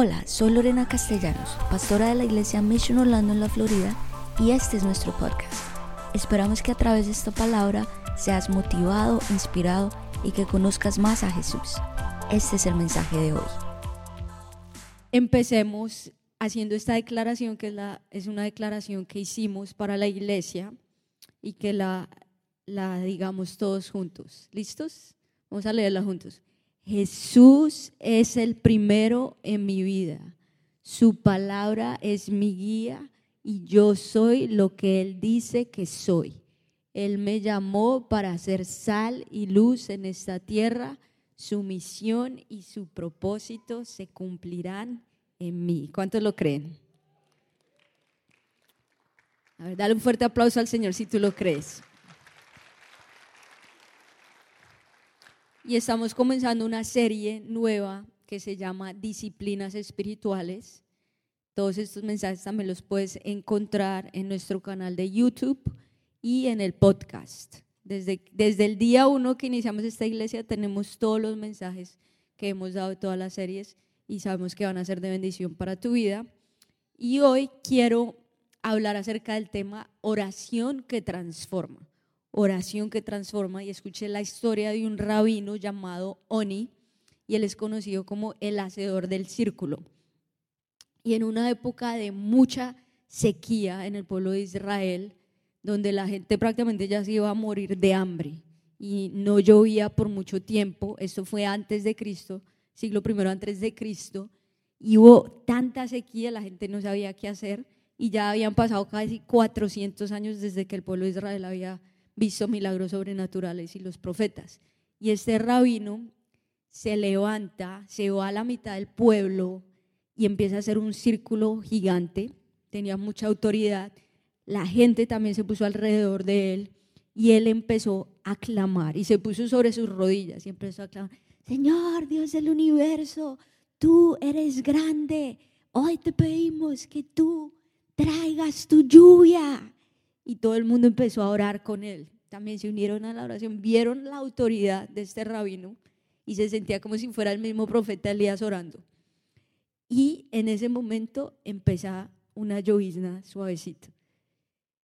Hola, soy Lorena Castellanos, pastora de la iglesia Mission Orlando en la Florida, y este es nuestro podcast. Esperamos que a través de esta palabra seas motivado, inspirado y que conozcas más a Jesús. Este es el mensaje de hoy. Empecemos haciendo esta declaración, que es, una declaración que hicimos para la iglesia y que la digamos todos juntos. ¿Listos? Vamos a leerla juntos. Jesús es el primero en mi vida. Su palabra es mi guía y yo soy lo que Él dice que soy. Él me llamó para hacer sal y luz en esta tierra. Su misión y su propósito se cumplirán en mí. ¿Cuántos lo creen? A ver, dale un fuerte aplauso al Señor si tú lo crees. Y estamos comenzando una serie nueva que se llama Disciplinas Espirituales. Todos estos mensajes también los puedes encontrar en nuestro canal de YouTube y en el podcast. Desde, desde el día uno que iniciamos esta iglesia tenemos todos los mensajes que hemos dado de todas las series y sabemos que van a ser de bendición para tu vida. Y hoy quiero hablar acerca del tema oración que transforma oración que transforma y escuché la historia de un rabino llamado Oni y él es conocido como el hacedor del círculo. Y en una época de mucha sequía en el pueblo de Israel, donde la gente prácticamente ya se iba a morir de hambre y no llovía por mucho tiempo, esto fue antes de Cristo, siglo primero antes de Cristo, y hubo tanta sequía, la gente no sabía qué hacer y ya habían pasado casi 400 años desde que el pueblo de Israel había visto milagros sobrenaturales y los profetas. Y este rabino se levanta, se va a la mitad del pueblo y empieza a hacer un círculo gigante, tenía mucha autoridad, la gente también se puso alrededor de él y él empezó a clamar y se puso sobre sus rodillas y empezó a clamar, Señor Dios del universo, tú eres grande, hoy te pedimos que tú traigas tu lluvia y todo el mundo empezó a orar con él. También se unieron a la oración, vieron la autoridad de este rabino y se sentía como si fuera el mismo profeta Elías orando. Y en ese momento empezó una llovizna suavecita.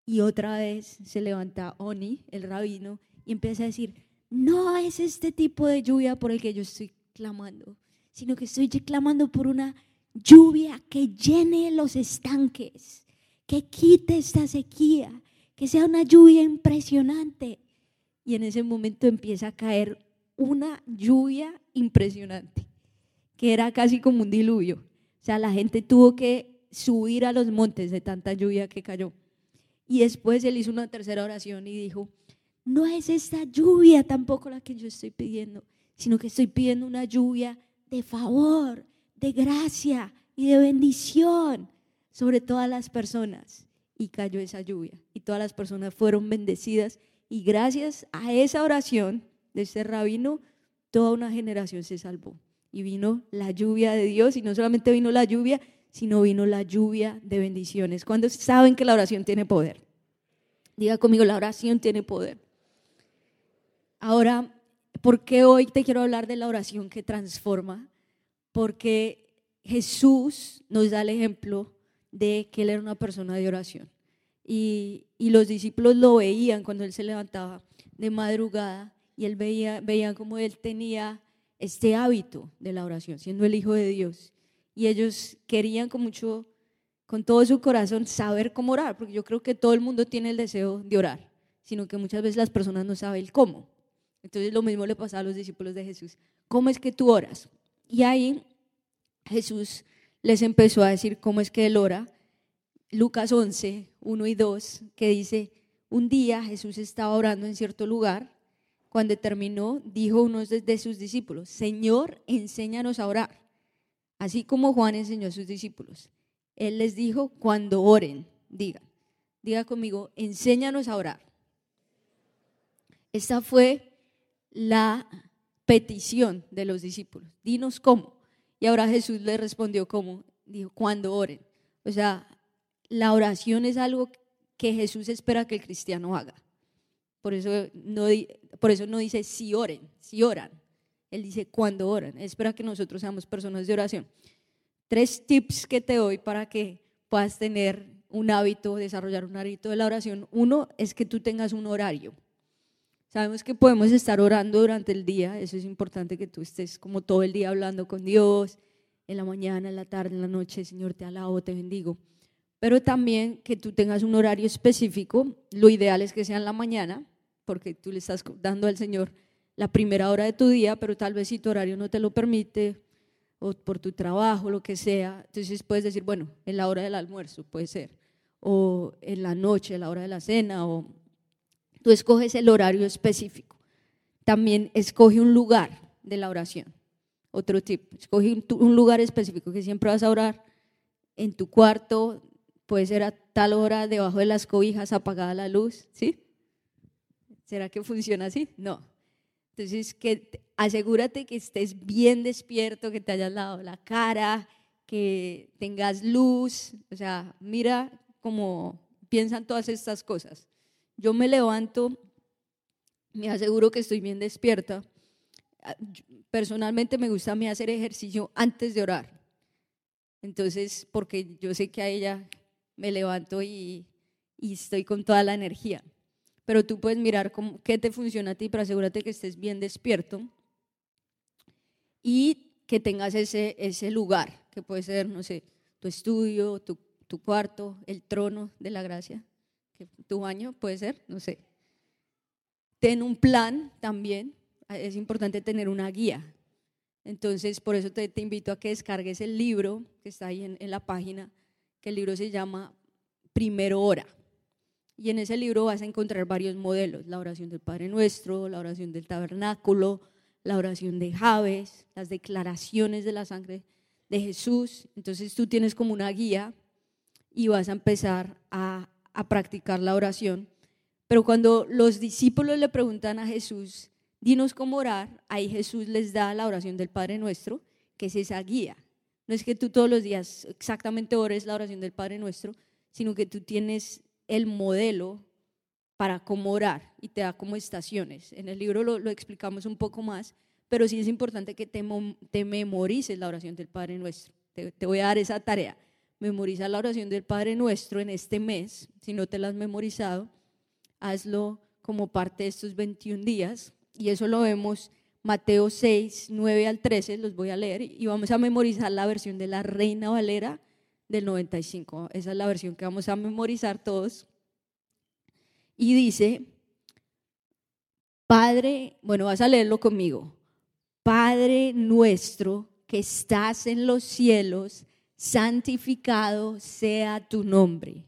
Y otra vez se levanta Oni, el rabino, y empieza a decir, no es este tipo de lluvia por el que yo estoy clamando, sino que estoy clamando por una lluvia que llene los estanques, que quite esta sequía, que sea una lluvia impresionante. Y en ese momento empieza a caer una lluvia impresionante, que era casi como un diluvio. O sea, la gente tuvo que subir a los montes de tanta lluvia que cayó. Y después él hizo una tercera oración y dijo, no es esta lluvia tampoco la que yo estoy pidiendo, sino que estoy pidiendo una lluvia de favor, de gracia y de bendición sobre todas las personas y cayó esa lluvia. Y todas las personas fueron bendecidas. Y gracias a esa oración de este rabino, toda una generación se salvó. Y vino la lluvia de Dios. Y no solamente vino la lluvia, sino vino la lluvia de bendiciones. Cuando saben que la oración tiene poder? Diga conmigo, la oración tiene poder. Ahora, ¿por qué hoy te quiero hablar de la oración que transforma? Porque Jesús nos da el ejemplo de que él era una persona de oración. Y, los discípulos lo veían cuando él se levantaba de madrugada y él veía, veían como él tenía este hábito de la oración, siendo el Hijo de Dios. Y ellos querían con mucho, con todo su corazón, saber cómo orar, porque yo creo que todo el mundo tiene el deseo de orar, sino que muchas veces las personas no saben cómo. Entonces lo mismo le pasaba a los discípulos de Jesús. ¿Cómo es que tú oras? Y ahí Jesús les empezó a decir cómo es que él ora. Lucas 11, 1 y 2, que dice, un día Jesús estaba orando en cierto lugar. Cuando terminó, dijo uno de sus discípulos, Señor, enséñanos a orar, así como Juan enseñó a sus discípulos. Él les dijo, cuando oren, digan, diga conmigo, enséñanos a orar. Esta fue la petición de los discípulos. Dinos cómo. Y ahora Jesús le respondió como, dijo, cuando oren. O sea, la oración es algo que Jesús espera que el cristiano haga. Por eso no, por eso no dice si oren, si oran. Él dice cuando oran. espera que nosotros seamos personas de oración. tres tips que te doy para que puedas tener un hábito, desarrollar un hábito de la oración. Uno es que tú tengas un horario. Sabemos que podemos estar orando durante el día, eso es importante que tú estés como todo el día hablando con Dios, en la mañana, en la tarde, en la noche, Señor, te alabo, te bendigo. Pero también que tú tengas un horario específico, lo ideal es que sea en la mañana, porque tú le estás dando al Señor la primera hora de tu día, pero tal vez si tu horario no te lo permite, o por tu trabajo, lo que sea, entonces puedes decir, bueno, en la hora del almuerzo puede ser, o en la noche, en la hora de la cena, o tú escoges el horario específico. También escoge un lugar de la oración, otro tipo, escoge un lugar específico que siempre vas a orar en tu cuarto, puede ser a tal hora debajo de las cobijas apagada la luz, ¿sí? ¿Será que funciona así? No. Entonces, que asegúrate que estés bien despierto, que te hayas lavado la cara, que tengas luz, o sea, mira cómo piensan todas estas cosas. Yo me levanto, me aseguro que estoy bien despierta. Ah, personalmente me gusta a mí hacer ejercicio antes de orar. Entonces, porque yo sé que a ella me levanto y, estoy con toda la energía pero tú puedes mirar cómo, qué te funciona a ti para asegurarte que estés bien despierto y que tengas ese, ese lugar, que puede ser, no sé, tu estudio, tu, tu cuarto, el trono de la gracia, que tu baño puede ser, no sé. Ten un plan también, es importante tener una guía. Entonces, por eso te, te invito a que descargues el libro que está ahí en, en la página, el libro se llama Primero Hora. Y en ese libro vas a encontrar varios modelos, la oración del Padre Nuestro, la oración del tabernáculo, la oración de Javes, las declaraciones de la sangre de Jesús. Entonces tú tienes como una guía y vas a empezar a, a practicar la oración. Pero cuando los discípulos le preguntan a Jesús, dinos cómo orar, ahí Jesús les da la oración del Padre Nuestro, que es esa guía. No es que tú todos los días exactamente ores la oración del Padre Nuestro, sino que tú tienes el modelo para cómo orar y te da como estaciones. En el libro lo, explicamos un poco más, pero sí es importante que te, memorices la oración del Padre Nuestro. Te, te, voy a dar esa tarea. Memoriza la oración del Padre Nuestro en este mes. Si no te la has memorizado, hazlo como parte de estos 21 días. Y eso lo vemos Mateo 6, 9 al 13, los voy a leer. Y vamos a memorizar la versión de la Reina Valera del 95. Esa es la versión que vamos a memorizar todos. Y dice, Padre, bueno, vas a leerlo conmigo. Padre nuestro que estás en los cielos, santificado sea tu nombre.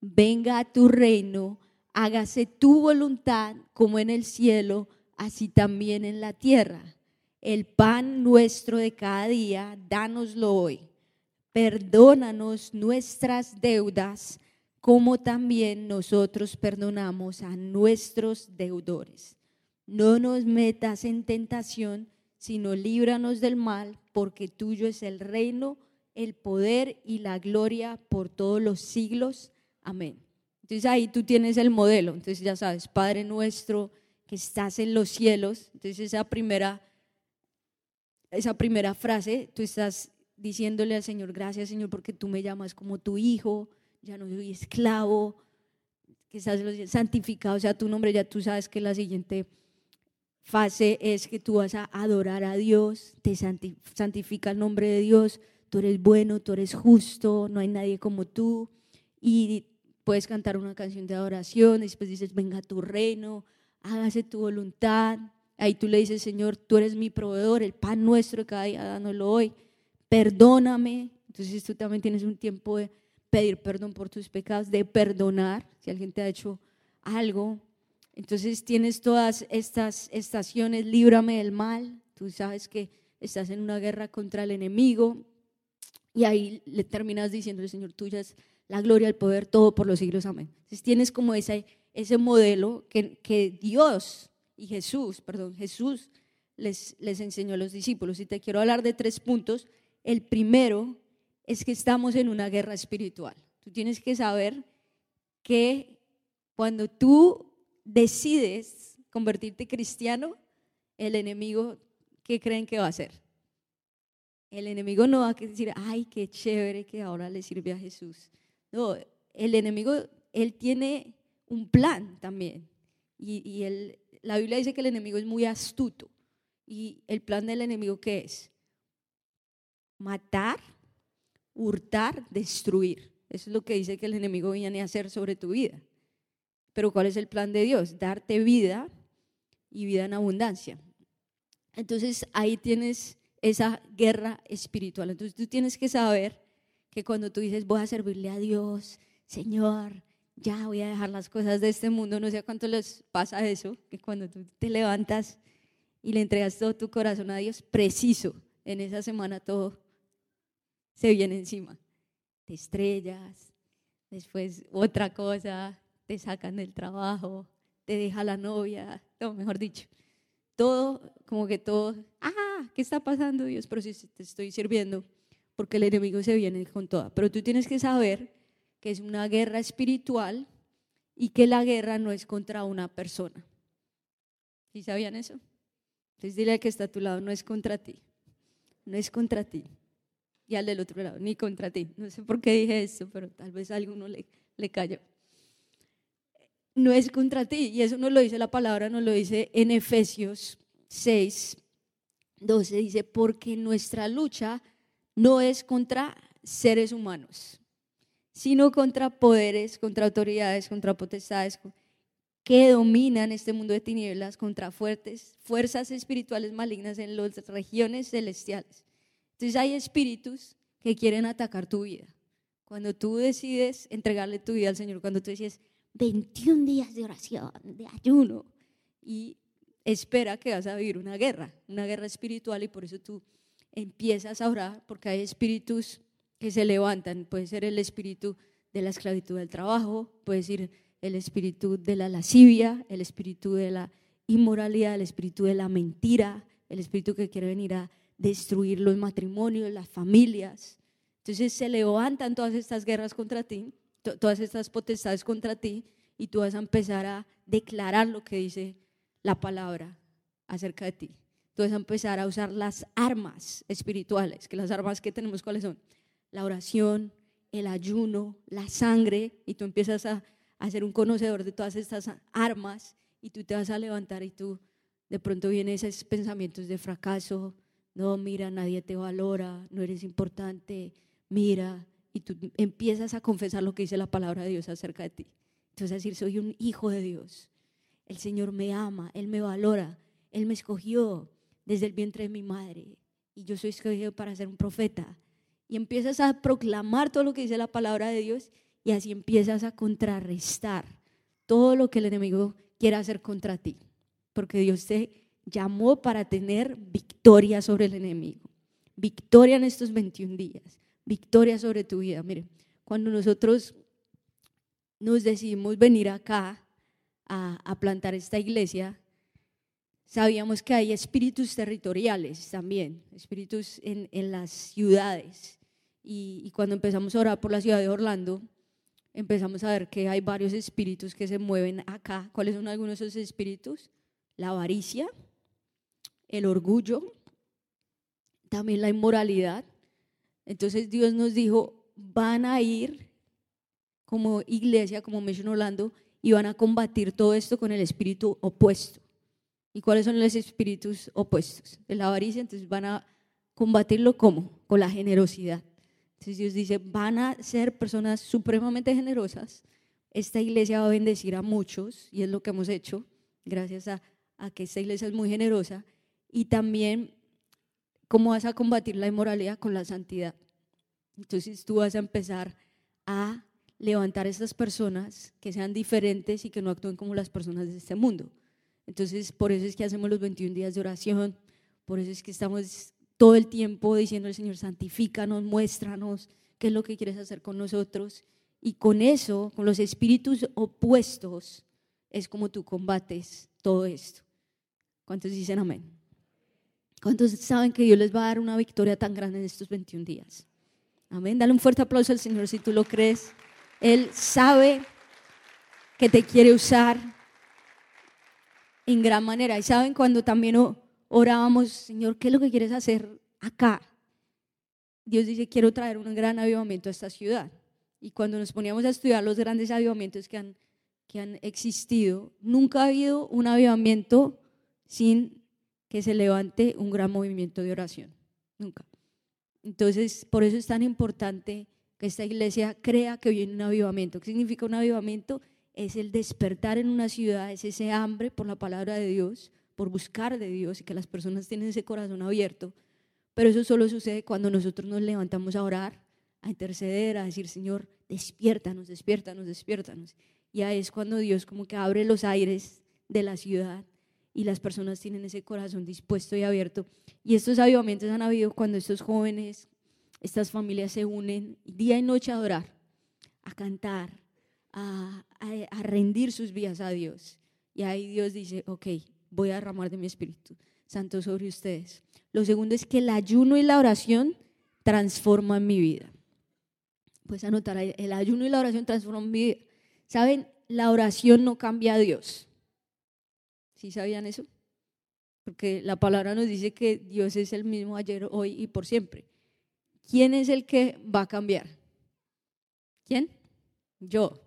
Venga a tu reino, hágase tu voluntad como en el cielo, así también en la tierra. El pan nuestro de cada día, dánoslo hoy perdónanos nuestras deudas, como también nosotros perdonamos a nuestros deudores. No nos metas en tentación, sino líbranos del mal, porque tuyo es el reino, el poder y la gloria por todos los siglos. Amén. Entonces ahí tú tienes el modelo. Entonces ya sabes, Padre nuestro que estás en los cielos. Entonces esa primera, esa primera frase, tú estás diciéndole al Señor, gracias Señor porque tú me llamas como tu hijo, ya no soy esclavo, que estás santificado sea tu nombre, ya tú sabes que la siguiente fase es que tú vas a adorar a Dios, te santifica el nombre de Dios, tú eres bueno, tú eres justo, no hay nadie como tú, y puedes cantar una canción de adoración, después dices, venga tu reino, hágase tu voluntad, ahí tú le dices, Señor, tú eres mi proveedor, el pan nuestro cada día dándolo hoy, perdóname. Entonces tú también tienes un tiempo de pedir perdón por tus pecados, de perdonar si alguien te ha hecho algo. Entonces tienes todas estas estaciones, líbrame del mal. Tú sabes que estás en una guerra contra el enemigo y ahí le terminas diciendo, Señor, tuya es la gloria, el poder, todo por los siglos. Amén. Entonces tienes como ese, ese modelo que, que Dios y Jesús, perdón, Jesús les, les enseñó a los discípulos. Y te quiero hablar de tres puntos el primero es que estamos en una guerra espiritual. Tú tienes que saber que cuando tú decides convertirte cristiano, el enemigo, ¿qué creen que va a hacer? El enemigo no va a decir, ay, qué chévere que ahora le sirve a Jesús. No, el enemigo, él tiene un plan también. Y, y la Biblia dice que el enemigo es muy astuto. ¿Y el plan del enemigo qué es? Matar, hurtar, destruir. Eso es lo que dice que el enemigo viene a hacer sobre tu vida. Pero ¿cuál es el plan de Dios? Darte vida y vida en abundancia. Entonces ahí tienes esa guerra espiritual. Entonces tú tienes que saber que cuando tú dices voy a servirle a Dios, Señor, ya voy a dejar las cosas de este mundo, no sé a cuánto les pasa eso, que cuando tú te levantas y le entregas todo tu corazón a Dios, preciso, en esa semana todo se viene encima. Te estrellas, después otra cosa, te sacan del trabajo, te deja la novia, no, mejor dicho, todo, como que todo, ah, ¿qué está pasando Dios? Pero si te estoy sirviendo, porque el enemigo se viene con toda. Pero tú tienes que saber que es una guerra espiritual y que la guerra no es contra una persona. ¿Sí sabían eso? Entonces dile que está a tu lado, no es contra ti, no es contra ti. Y al del otro lado, ni contra ti. No sé por qué dije eso, pero tal vez a alguno le, le cayó. No es contra ti, y eso no lo dice la palabra, no lo dice en Efesios 6, 12, dice, porque nuestra lucha no es contra seres humanos, sino contra poderes, contra autoridades, contra potestades que dominan este mundo de tinieblas, contra fuertes, fuerzas espirituales malignas en las regiones celestiales. Entonces hay espíritus que quieren atacar tu vida. Cuando tú decides entregarle tu vida al Señor, cuando tú dices 21 días de oración, de ayuno, y espera que vas a vivir una guerra, una guerra espiritual, y por eso tú empiezas a orar, porque hay espíritus que se levantan. Puede ser el espíritu de la esclavitud del trabajo, puede ser el espíritu de la lascivia, el espíritu de la inmoralidad, el espíritu de la mentira, el espíritu que quiere venir a destruir los matrimonios, las familias. Entonces se levantan todas estas guerras contra ti, todas estas potestades contra ti, y tú vas a empezar a declarar lo que dice la palabra acerca de ti. Tú vas a empezar a usar las armas espirituales, que las armas que tenemos, ¿cuáles son? La oración, el ayuno, la sangre, y tú empiezas a, a ser un conocedor de todas estas armas, y tú te vas a levantar y tú de pronto vienen esos pensamientos de fracaso, no, mira, nadie te valora, no eres importante, mira, y tú empiezas a confesar lo que dice la palabra de Dios acerca de ti. Entonces decir, soy un hijo de Dios, el Señor me ama, Él me valora, Él me escogió desde el vientre de mi madre, y yo soy escogido para ser un profeta, y empiezas a proclamar todo lo que dice la palabra de Dios y así empiezas a contrarrestar todo lo que el enemigo quiera hacer contra ti. Porque Dios te llamó para tener victoria sobre el enemigo. Victoria en estos 21 días. Victoria sobre tu vida. Mire, cuando nosotros nos decidimos venir acá a, a plantar esta iglesia, sabíamos que hay espíritus territoriales también, espíritus en, en las ciudades. Y, cuando empezamos a orar por la ciudad de Orlando, empezamos a ver que hay varios espíritus que se mueven acá. ¿Cuáles son algunos de esos espíritus? La avaricia, el orgullo, también la inmoralidad. Entonces Dios nos dijo, van a ir como iglesia, como Mission Orlando, y van a combatir todo esto con el espíritu opuesto. ¿Y cuáles son los espíritus opuestos? La avaricia, entonces van a combatirlo como? Con la generosidad. Entonces Dios dice, van a ser personas supremamente generosas. Esta iglesia va a bendecir a muchos y es lo que hemos hecho gracias a, que esta iglesia es muy generosa. Y también, ¿cómo vas a combatir la inmoralidad con la santidad? Entonces tú vas a empezar a levantar a estas personas que sean diferentes y que no actúen como las personas de este mundo. Entonces, por eso es que hacemos los 21 días de oración, por eso es que estamos todo el tiempo diciendo al Señor, santifícanos, muéstranos qué es lo que quieres hacer con nosotros. Y con eso, con los espíritus opuestos, es como tú combates todo esto. ¿Cuántos dicen amén? ¿Cuántos saben que Dios les va a dar una victoria tan grande en estos 21 días? Amén. Dale un fuerte aplauso al Señor si tú lo crees. Él sabe que te quiere usar en gran manera. Y saben cuando también orábamos, Señor, ¿qué es lo que quieres hacer acá? Dios dice, quiero traer un gran avivamiento a esta ciudad. Y cuando nos poníamos a estudiar los grandes avivamientos que han, que han existido, nunca ha habido un avivamiento sin que se levante un gran movimiento de oración. Nunca. Entonces, por eso es tan importante que esta iglesia crea que viene un avivamiento. ¿Qué significa un avivamiento? Es el despertar en una ciudad, es ese hambre por la palabra de Dios, por buscar de Dios y que las personas tienen ese corazón abierto. Pero eso solo sucede cuando nosotros nos levantamos a orar, a interceder, a decir, Señor, despiértanos, despiértanos, despiértanos. Y ahí es cuando Dios como que abre los aires de la ciudad y las personas tienen ese corazón dispuesto y abierto. Y estos avivamientos han habido cuando estos jóvenes estas familias se unen día y noche a adorar, a cantar, a, rendir sus vidas a Dios. Y ahí Dios dice, ok, voy a derramar de mi Espíritu Santo sobre ustedes. Lo segundo es que el ayuno y la oración transforman mi vida. Puedes anotar el ayuno y la oración transforman mi vida. ¿Saben? La oración no cambia a Dios. ¿Sí sabían eso? Porque la palabra nos dice que Dios es el mismo ayer, hoy y por siempre. ¿Quién es el que va a cambiar? ¿Quién? Yo.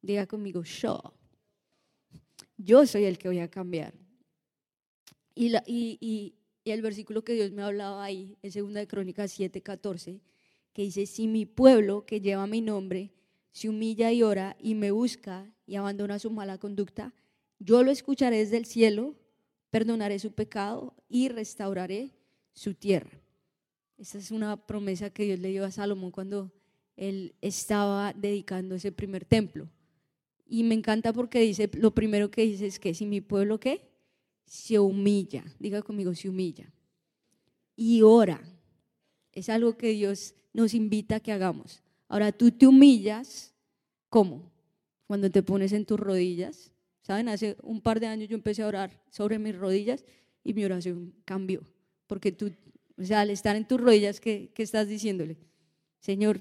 Diga conmigo, yo. Yo soy el que voy a cambiar. Y, el versículo que Dios me hablaba ahí, en 2 de Crónicas 7, 14, que dice, si mi pueblo que lleva mi nombre se humilla y ora y me busca y abandona su mala conducta, yo lo escucharé desde el cielo, perdonaré su pecado y restauraré su tierra. Esa es una promesa que Dios le dio a Salomón cuando él estaba dedicando ese primer templo. Y me encanta porque dice, lo primero que dice es que si mi pueblo qué? Se humilla, diga conmigo, se humilla. Y ora. Es algo que Dios nos invita a que hagamos. Ahora tú te humillas, ¿cómo? Cuando te pones en tus rodillas. ¿Saben? Hace un par de años yo empecé a orar sobre mis rodillas y mi oración cambió. Porque tú o sea, al estar en tus rodillas, ¿qué, estás diciéndole? Señor,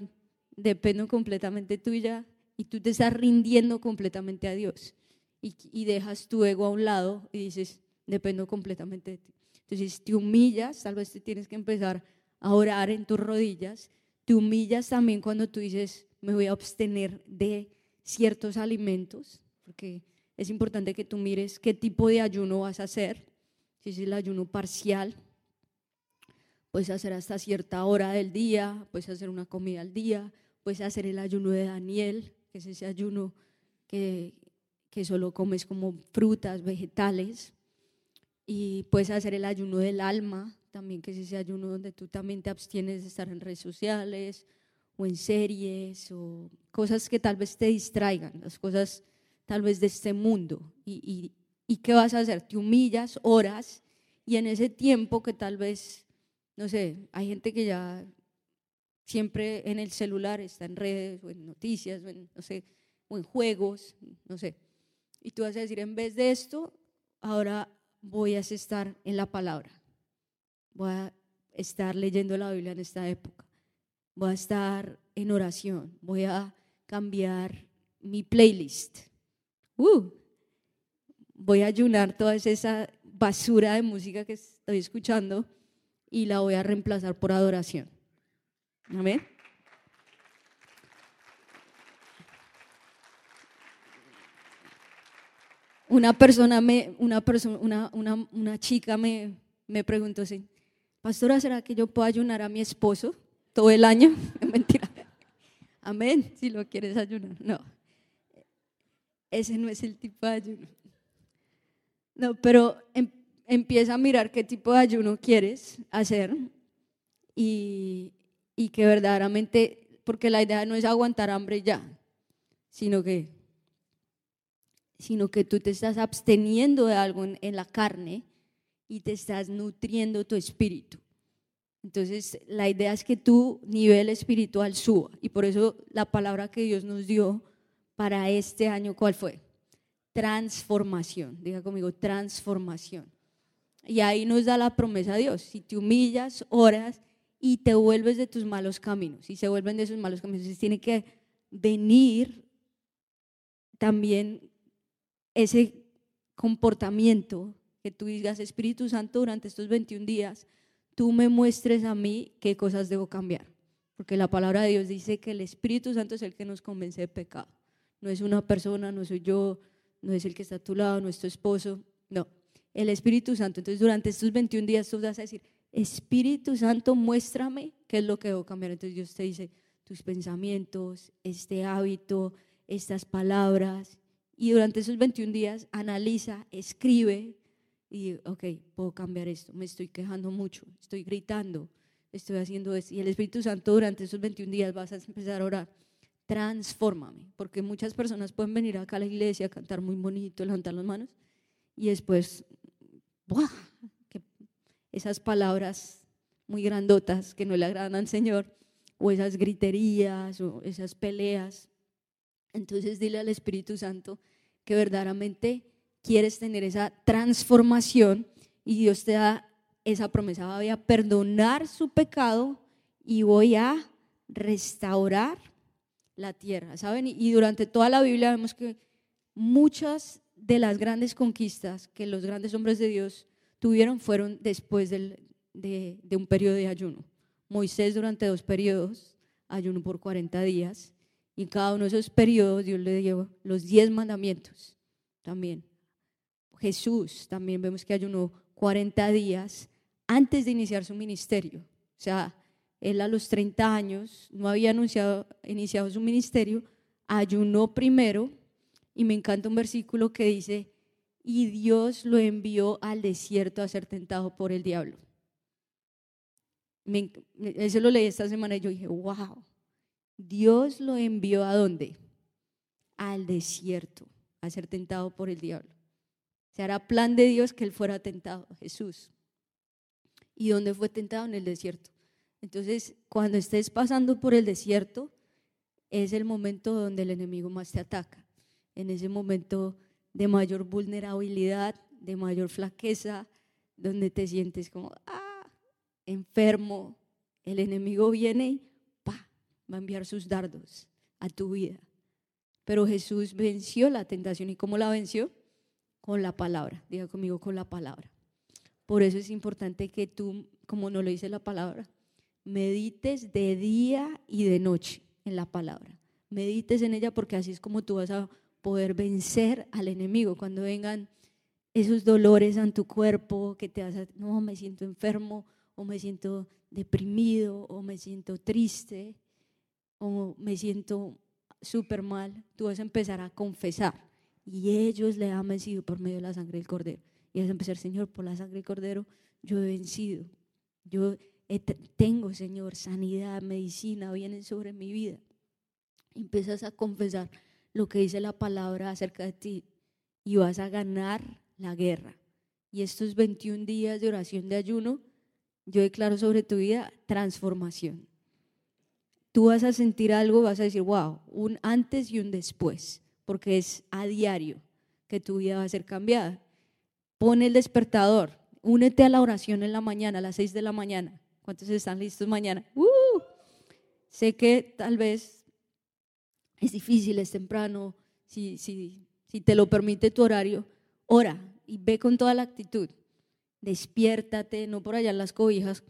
dependo completamente tuya y tú te estás rindiendo completamente a Dios. Y, y, dejas tu ego a un lado y dices, dependo completamente de ti. Entonces te humillas, tal vez te tienes que empezar a orar en tus rodillas. Te humillas también cuando tú dices, me voy a abstener de ciertos alimentos, porque es importante que tú mires qué tipo de ayuno vas a hacer. Si es el ayuno parcial, puedes hacer hasta cierta hora del día, puedes hacer una comida al día, puedes hacer el ayuno de Daniel, que es ese ayuno que, que solo comes como frutas, vegetales, y puedes hacer el ayuno del alma, también que es ese ayuno donde tú también te abstienes de estar en redes sociales o en series o cosas que tal vez te distraigan, las cosas tal vez de este mundo. ¿Y, y, y qué vas a hacer? Te humillas, oras, y en ese tiempo que tal vez no sé, hay gente que ya siempre en el celular está en redes o en noticias o en, no sé, o en juegos, no sé. Y tú vas a decir, en vez de esto, ahora voy a estar en la palabra. Voy a estar leyendo la Biblia en esta época. Voy a estar en oración. Voy a cambiar mi playlist. Uh, voy a ayunar toda esa basura de música que estoy escuchando y la voy a reemplazar por adoración. Amén. Una persona, me, una, persona una, una, una chica me, me preguntó así, pastora, ¿será que yo puedo ayunar a mi esposo todo el año? Mentira. Amén, si lo quieres ayunar. No, ese no es el tipo de ayuno. No, pero en, empieza a mirar qué tipo de ayuno quieres hacer y, y que verdaderamente, porque la idea no es aguantar hambre ya, sino que, sino que tú te estás absteniendo de algo en, la carne y te estás nutriendo tu espíritu. Entonces, la idea es que tu nivel espiritual suba. Y por eso la palabra que Dios nos dio para este año, ¿cuál fue? Transformación. Diga conmigo, transformación. Y ahí nos da la promesa a Dios. Si te humillas, oras y te vuelves de tus malos caminos, y se vuelven de esos malos caminos, entonces tiene que venir también ese comportamiento que tú digas, Espíritu Santo, durante estos 21 días, tú me muestres a mí qué cosas debo cambiar. Porque la palabra de Dios dice que el Espíritu Santo es el que nos convence de pecado. No es una persona, no soy yo, no es el que está a tu lado, no es tu esposo, no. El Espíritu Santo. Entonces durante estos 21 días tú vas a decir, Espíritu Santo, muéstrame qué es lo que debo cambiar. Entonces Dios te dice, tus pensamientos, este hábito, estas palabras. Y durante esos 21 días analiza, escribe y, ok, puedo cambiar esto. Me estoy quejando mucho, estoy gritando, estoy haciendo esto. Y el Espíritu Santo durante esos 21 días vas a empezar a orar. Transfórmame, porque muchas personas pueden venir acá a la iglesia a cantar muy bonito, levantar las manos y después, ¡buah! Que esas palabras muy grandotas que no le agradan al Señor, o esas griterías, o esas peleas. Entonces dile al Espíritu Santo que verdaderamente quieres tener esa transformación y Dios te da esa promesa, voy a perdonar su pecado y voy a restaurar la tierra, ¿saben? Y durante toda la Biblia vemos que muchas de las grandes conquistas que los grandes hombres de Dios tuvieron fueron después de, de, un periodo de ayuno. Moisés durante dos periodos ayunó por 40 días y en cada uno de esos periodos Dios le dio los 10 mandamientos también. Jesús también vemos que ayunó 40 días antes de iniciar su ministerio. O sea, él a los 30 años no había anunciado, iniciado su ministerio, ayunó primero y me encanta un versículo que dice, y Dios lo envió al desierto a ser tentado por el diablo. eso lo leí esta semana y yo dije, wow, Dios lo envió a dónde? Al desierto a ser tentado por el diablo. Se hará plan de Dios que él fuera tentado, Jesús. ¿Y dónde fue tentado? En el desierto. Entonces, cuando estés pasando por el desierto, es el momento donde el enemigo más te ataca. En ese momento de mayor vulnerabilidad, de mayor flaqueza, donde te sientes como, ah, enfermo. El enemigo viene y va a enviar sus dardos a tu vida. Pero Jesús venció la tentación. ¿Y cómo la venció? Con la palabra. Diga conmigo, con la palabra. Por eso es importante que tú, como no lo dice la palabra, medites de día y de noche en la palabra. Medites en ella porque así es como tú vas a poder vencer al enemigo. Cuando vengan esos dolores en tu cuerpo, que te vas a, no, me siento enfermo, o me siento deprimido, o me siento triste, o me siento súper mal, tú vas a empezar a confesar. Y ellos le han vencido por medio de la sangre del cordero. Y vas a empezar, Señor, por la sangre del cordero, yo he vencido. Yo tengo, Señor, sanidad, medicina, vienen sobre mi vida. Empiezas a confesar lo que dice la palabra acerca de ti y vas a ganar la guerra. Y estos 21 días de oración de ayuno, yo declaro sobre tu vida transformación. Tú vas a sentir algo, vas a decir, wow, un antes y un después, porque es a diario que tu vida va a ser cambiada. Pone el despertador, únete a la oración en la mañana, a las 6 de la mañana. ¿Cuántos están listos mañana? ¡Uh! Sé que tal vez es difícil, es temprano, si, si, si te lo permite tu horario, ora y ve con toda la actitud. Despiértate, no por allá en las cobijas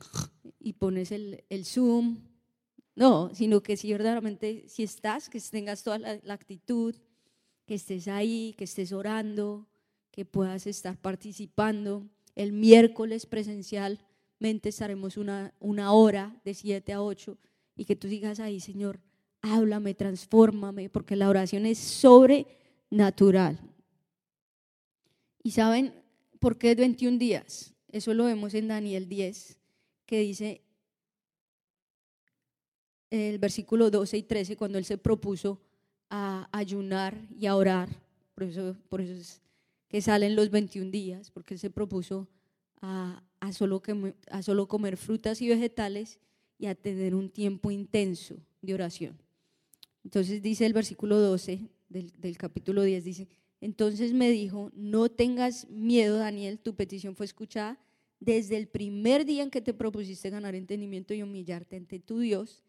y pones el, el Zoom. No, sino que si verdaderamente, si estás, que tengas toda la, actitud, que estés ahí, que estés orando, que puedas estar participando. El miércoles presencial estaremos una, una hora de 7 a 8 y que tú digas ahí, Señor, háblame, transfórmame, porque la oración es sobrenatural. ¿Y saben por qué es 21 días? Eso lo vemos en Daniel 10, que dice el versículo 12 y 13, cuando él se propuso a ayunar y a orar, por eso, por eso es que salen los 21 días, porque él se propuso a, a solo, a solo comer frutas y vegetales y a tener un tiempo intenso de oración. Entonces dice el versículo 12 del, del, capítulo 10, dice, entonces me dijo, no tengas miedo, Daniel, tu petición fue escuchada desde el primer día en que te propusiste ganar entendimiento y humillarte ante tu Dios.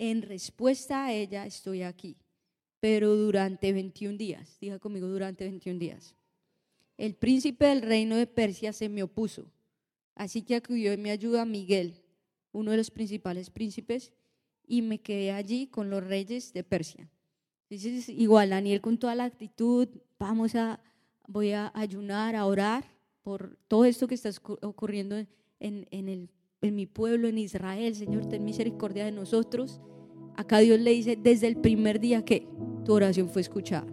En respuesta a ella estoy aquí, pero durante 21 días, diga conmigo, durante 21 días. El príncipe del reino de Persia se me opuso Así que acudió en mi ayuda Miguel, uno de los principales príncipes, y me quedé allí con los reyes de Persia. Entonces, igual, Daniel con toda la actitud, vamos a, voy a ayunar, a orar por todo esto que está ocurriendo en, el, en mi pueblo, en Israel. Señor, ten misericordia de nosotros. Acá Dios le dice desde el primer día que tu oración fue escuchada.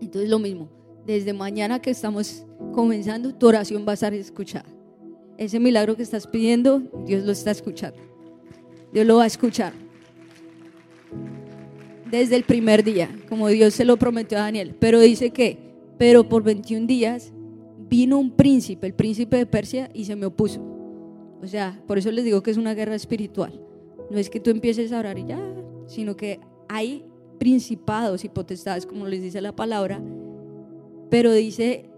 Entonces lo mismo, desde mañana que estamos comenzando, tu oración va a estar escuchada. Ese milagro que estás pidiendo, Dios lo está escuchando. Dios lo va a escuchar. Desde el primer día, como Dios se lo prometió a Daniel. Pero dice que, pero por 21 días vino un príncipe, el príncipe de Persia, y se me opuso. O sea, por eso les digo que es una guerra espiritual. No es que tú empieces a orar y ya, sino que hay principados y potestades, como les dice la palabra, pero dice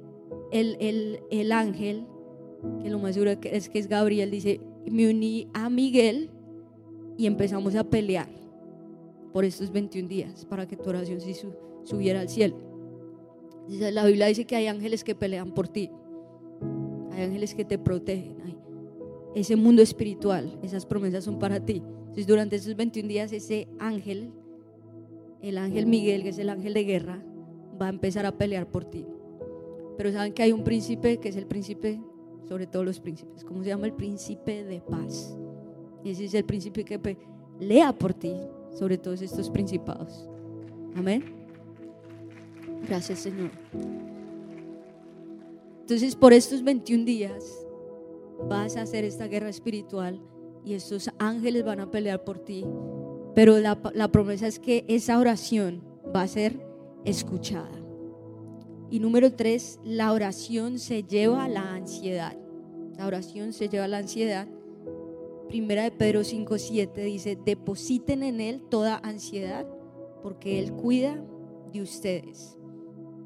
el, el, el ángel, que lo más seguro es que es Gabriel, dice, me uní a Miguel y empezamos a pelear por estos 21 días para que tu oración subiera al cielo. La Biblia dice que hay ángeles que pelean por ti, hay ángeles que te protegen, ese mundo espiritual, esas promesas son para ti. Entonces durante esos 21 días ese ángel el ángel Miguel, que es el ángel de guerra, va a empezar a pelear por ti. Pero saben que hay un príncipe que es el príncipe sobre todos los príncipes. ¿Cómo se llama? El príncipe de paz. Ese es el príncipe que pelea por ti sobre todos estos principados. Amén. Gracias Señor. Entonces por estos 21 días vas a hacer esta guerra espiritual y estos ángeles van a pelear por ti pero la, promesa es que esa oración va a ser escuchada. Y número tres, la oración se lleva a la ansiedad. La oración se lleva a la ansiedad. Primera de Pedro 5.7 dice, depositen en Él toda ansiedad, porque Él cuida de ustedes.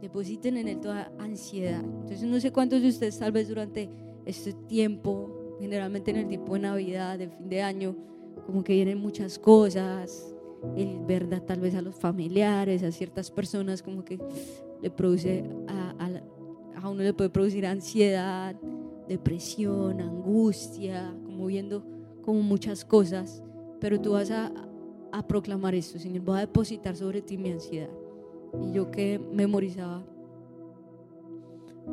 Depositen en Él toda ansiedad. Entonces no sé cuántos de ustedes tal vez durante este tiempo, generalmente en el tiempo de Navidad, de fin de año, como que vienen muchas cosas, el verdad tal vez a los familiares, a ciertas personas, como que le produce, a, a, uno le puede producir ansiedad, depresión, angustia, como viendo como muchas cosas, pero tú vas a, a proclamar esto, Señor, voy a depositar sobre ti mi ansiedad. Y yo que memorizaba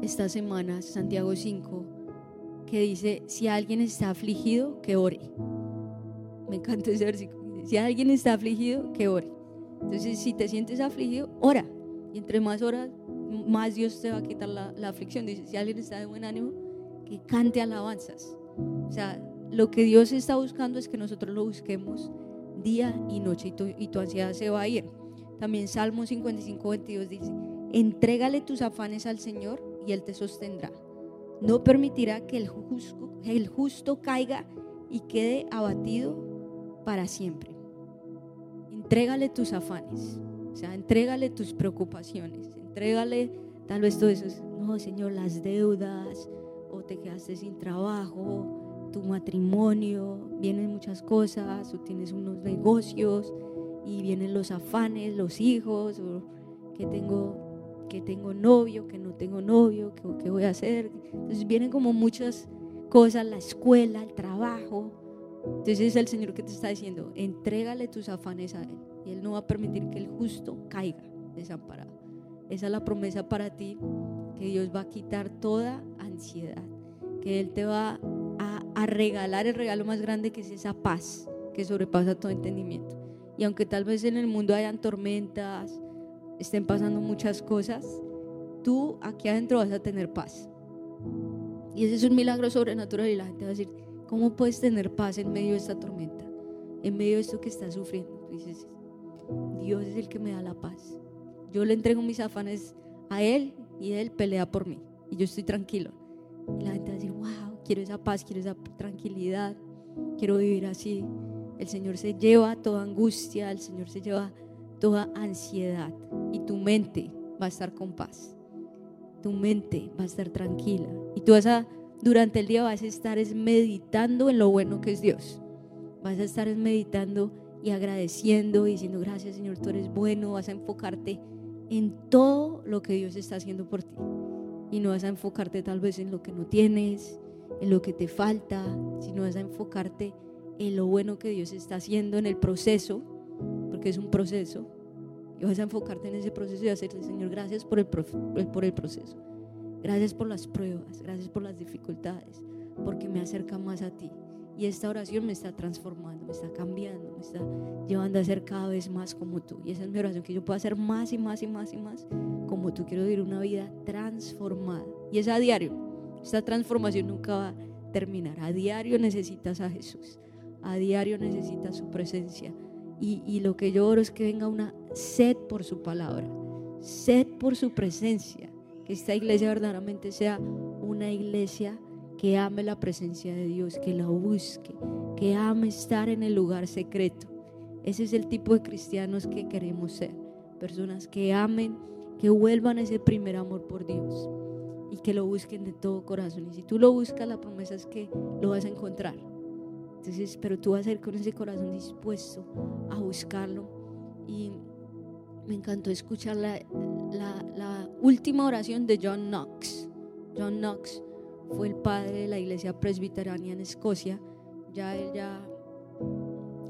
esta semana Santiago 5, que dice, si alguien está afligido, que ore. Me encanta ese versículo. Si alguien está afligido, que ore. Entonces, si te sientes afligido, ora. Y entre más horas, más Dios te va a quitar la, aflicción. Dice, si alguien está de buen ánimo, que cante alabanzas. O sea, lo que Dios está buscando es que nosotros lo busquemos día y noche y tu, y tu ansiedad se va a ir. También Salmo 55, 22 dice, entrégale tus afanes al Señor y Él te sostendrá. No permitirá que el justo, caiga y quede abatido para siempre. Entrégale tus afanes, o sea, entrégale tus preocupaciones, entrégale tal vez todo eso, no, Señor, las deudas, o te quedaste sin trabajo, tu matrimonio, vienen muchas cosas, o tienes unos negocios y vienen los afanes, los hijos, o que tengo, que tengo novio, que no tengo novio, que, que voy a hacer. Entonces vienen como muchas cosas, la escuela, el trabajo, entonces es el Señor que te está diciendo, entrégale tus afanes a Él y Él no va a permitir que el justo caiga desamparado. Esa es la promesa para ti, que Dios va a quitar toda ansiedad, que Él te va a, a regalar el regalo más grande que es esa paz que sobrepasa todo entendimiento. Y aunque tal vez en el mundo hayan tormentas, estén pasando muchas cosas, tú aquí adentro vas a tener paz. Y ese es un milagro sobrenatural y la gente va a decir, ¿Cómo puedes tener paz en medio de esta tormenta? En medio de esto que estás sufriendo. dices, Dios es el que me da la paz. Yo le entrego mis afanes a Él y Él pelea por mí. Y yo estoy tranquilo. Y la gente va a decir, wow, quiero esa paz, quiero esa tranquilidad, quiero vivir así. El Señor se lleva toda angustia, el Señor se lleva toda ansiedad. Y tu mente va a estar con paz. Tu mente va a estar tranquila. Y tú vas a durante el día vas a estar meditando en lo bueno que es Dios. Vas a estar meditando y agradeciendo diciendo gracias Señor, tú eres bueno. Vas a enfocarte en todo lo que Dios está haciendo por ti. Y no vas a enfocarte tal vez en lo que no tienes en lo que te falta, sino vas a enfocarte en lo bueno que Dios está haciendo en el proceso, porque es un proceso, y vas a enfocarte en ese proceso y decirle, Señor, gracias por el, por el proceso, gracias por las pruebas, gracias por las dificultades, porque me acerca más a ti. Y esta oración me está transformando, me está cambiando, me está llevando a ser cada vez más como tú. Y esa es mi oración, que yo pueda ser más y más y más y más como tú. Quiero vivir una vida transformada. Y es a diario. Esta transformación nunca va a terminar. A diario necesitas a Jesús. A diario necesitas su presencia. Y, lo que yo oro es que venga una sed por su palabra, sed por su presencia. Que esta iglesia verdaderamente sea una iglesia que ame la presencia de Dios, que la busque, que ame estar en el lugar secreto. Ese es el tipo de cristianos que queremos ser. Personas que amen, que vuelvan ese primer amor por Dios y que lo busquen de todo corazón. Y si tú lo buscas, la promesa es que lo vas a encontrar. Entonces, pero tú vas a ir con ese corazón dispuesto a buscarlo. Y me encantó escuchar la, la, la última oración de John Knox. John Knox fue el padre de la iglesia presbiteriana en Escocia, ya él ya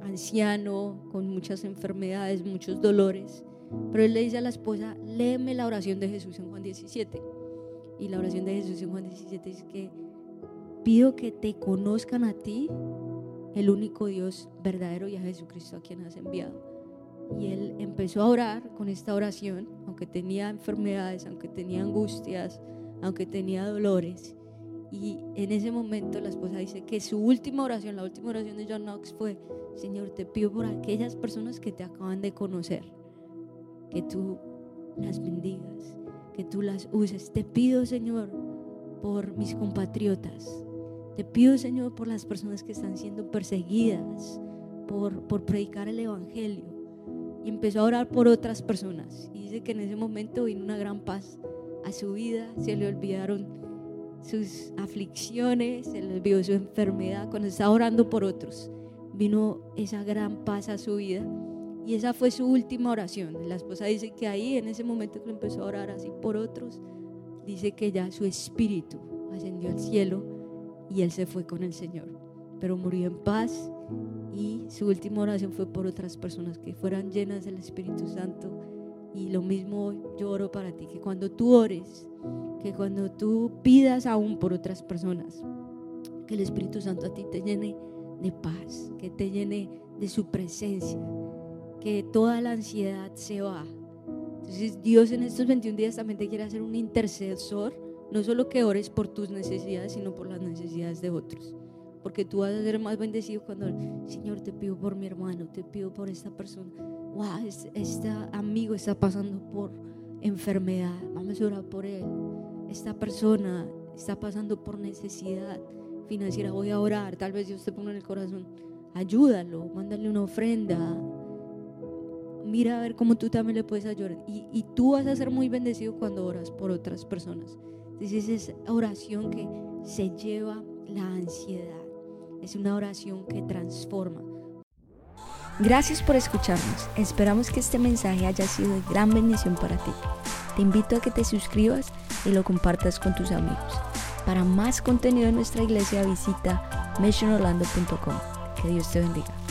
anciano, con muchas enfermedades, muchos dolores, pero él le dice a la esposa, léeme la oración de Jesús en Juan 17. Y la oración de Jesús en Juan 17 es que pido que te conozcan a ti, el único Dios verdadero y a Jesucristo a quien has enviado. Y él empezó a orar con esta oración, aunque tenía enfermedades, aunque tenía angustias, aunque tenía dolores. Y en ese momento la esposa dice que su última oración, la última oración de John Knox fue, Señor, te pido por aquellas personas que te acaban de conocer, que tú las bendigas, que tú las uses. Te pido, Señor, por mis compatriotas. Te pido, Señor, por las personas que están siendo perseguidas, por, por predicar el Evangelio. Y empezó a orar por otras personas. Y dice que en ese momento vino una gran paz a su vida, se le olvidaron sus aflicciones, se le vio su enfermedad, cuando estaba orando por otros, vino esa gran paz a su vida. Y esa fue su última oración. La esposa dice que ahí, en ese momento que empezó a orar así por otros, dice que ya su espíritu ascendió al cielo y él se fue con el Señor. Pero murió en paz y su última oración fue por otras personas que fueran llenas del Espíritu Santo. Y lo mismo yo oro para ti, que cuando tú ores, que cuando tú pidas aún por otras personas, que el Espíritu Santo a ti te llene de paz, que te llene de su presencia, que toda la ansiedad se va. Entonces Dios en estos 21 días también te quiere hacer un intercesor, no solo que ores por tus necesidades, sino por las necesidades de otros. Porque tú vas a ser más bendecido cuando, Señor, te pido por mi hermano, te pido por esta persona. Wow, este amigo está pasando por enfermedad, vamos a orar por él esta persona está pasando por necesidad financiera, voy a orar, tal vez Dios te ponga en el corazón, ayúdalo, mándale una ofrenda, mira a ver cómo tú también le puedes ayudar. Y, y tú vas a ser muy bendecido cuando oras por otras personas. Entonces es oración que se lleva la ansiedad, es una oración que transforma. Gracias por escucharnos. Esperamos que este mensaje haya sido de gran bendición para ti. Te invito a que te suscribas y lo compartas con tus amigos. Para más contenido en nuestra iglesia visita missionorlando.com. Que Dios te bendiga.